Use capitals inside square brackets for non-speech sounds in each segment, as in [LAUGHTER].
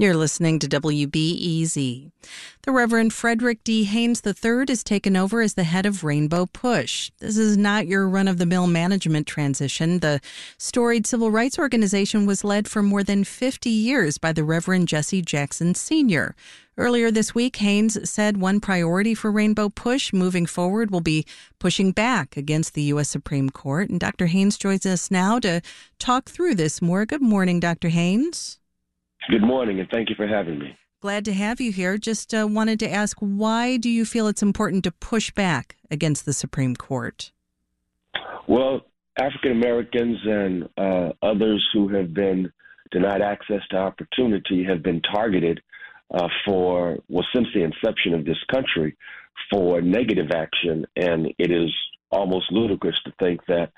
You're listening to WBEZ. The Reverend Frederick D. Haynes III is taken over as the head of Rainbow Push. This is not your run of the mill management transition. The storied civil rights organization was led for more than 50 years by the Reverend Jesse Jackson Sr. Earlier this week, Haynes said one priority for Rainbow Push moving forward will be pushing back against the U.S. Supreme Court. And Dr. Haynes joins us now to talk through this more. Good morning, Dr. Haynes. Good morning, and thank you for having me. Glad to have you here. Just uh, wanted to ask why do you feel it's important to push back against the Supreme Court? Well, African Americans and uh, others who have been denied access to opportunity have been targeted uh, for, well, since the inception of this country, for negative action. And it is almost ludicrous to think that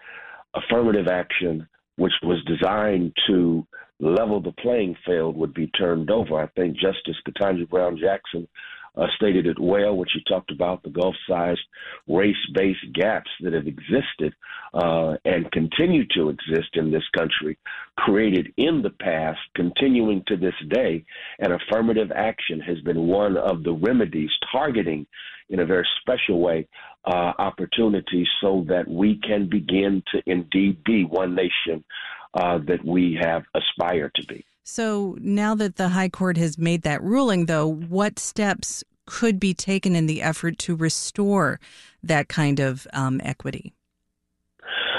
affirmative action, which was designed to level the playing field would be turned over. I think Justice Ketanji Brown Jackson uh, stated it well when she talked about the Gulf sized race based gaps that have existed uh, and continue to exist in this country, created in the past, continuing to this day. And affirmative action has been one of the remedies targeting in a very special way uh, opportunities so that we can begin to indeed be one nation uh, that we have aspired to be. So now that the High Court has made that ruling, though, what steps could be taken in the effort to restore that kind of um, equity?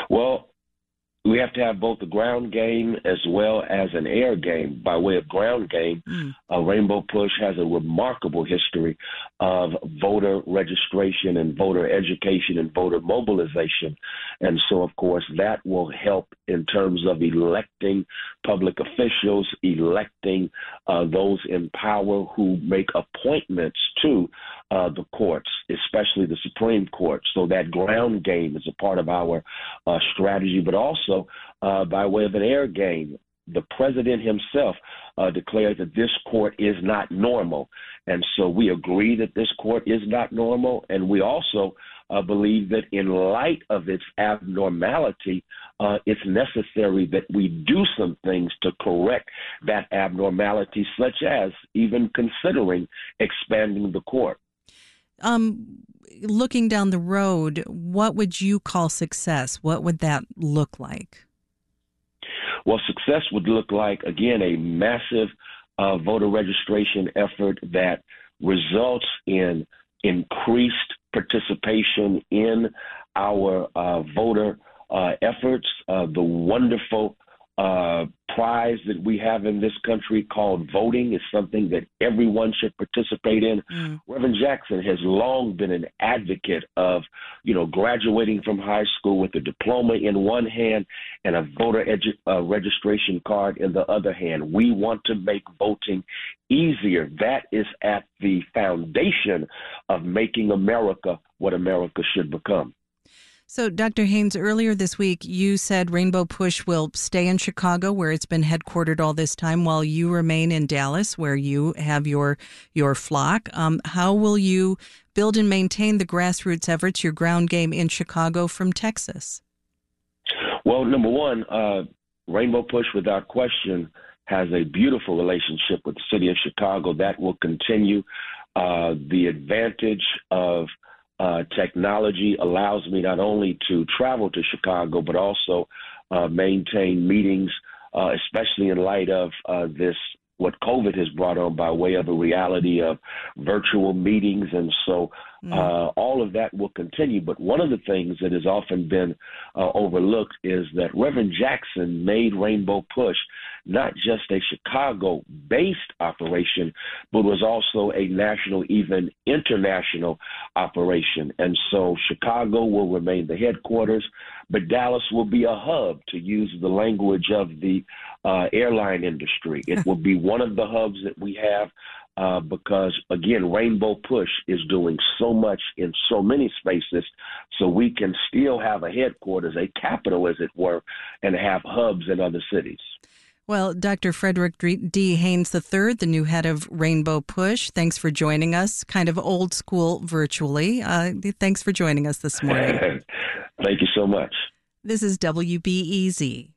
Well, we have to have both the ground game as well as an air game. By way of ground game, mm. uh, Rainbow Push has a remarkable history of voter registration and voter education and voter mobilization. And so, of course, that will help in terms of electing public officials, electing uh, those in power who make appointments to uh, the courts, especially the Supreme Court. So that ground game is a part of our uh, strategy, but also uh, by way of an air game. The president himself uh, declared that this court is not normal. And so we agree that this court is not normal. And we also uh, believe that in light of its abnormality, uh, it's necessary that we do some things to correct that abnormality, such as even considering expanding the court. Um, looking down the road, what would you call success? What would that look like? Well, success would look like, again, a massive uh, voter registration effort that results in increased participation in our uh, voter uh, efforts, uh, the wonderful uh, prize that we have in this country called voting is something that everyone should participate in. Mm. Reverend Jackson has long been an advocate of, you know, graduating from high school with a diploma in one hand and a voter edu- uh, registration card in the other hand. We want to make voting easier. That is at the foundation of making America what America should become. So, Dr. Haynes, earlier this week, you said Rainbow Push will stay in Chicago, where it's been headquartered all this time, while you remain in Dallas, where you have your your flock. Um, how will you build and maintain the grassroots efforts, your ground game in Chicago from Texas? Well, number one, uh, Rainbow Push, without question, has a beautiful relationship with the city of Chicago. That will continue. Uh, the advantage of uh, technology allows me not only to travel to Chicago, but also uh, maintain meetings, uh, especially in light of uh, this what COVID has brought on by way of a reality of virtual meetings. And so mm. uh, all of that will continue. But one of the things that has often been uh, overlooked is that Reverend Jackson made Rainbow Push not just a Chicago based operation, but was also a national, even international operation. And so Chicago will remain the headquarters, but Dallas will be a hub, to use the language of the uh, airline industry. It [LAUGHS] will be one of the hubs that we have. Uh, because again, Rainbow Push is doing so much in so many spaces, so we can still have a headquarters, a capital, as it were, and have hubs in other cities. Well, Dr. Frederick D. Haynes III, the new head of Rainbow Push, thanks for joining us, kind of old school virtually. Uh, thanks for joining us this morning. [LAUGHS] Thank you so much. This is WBEZ.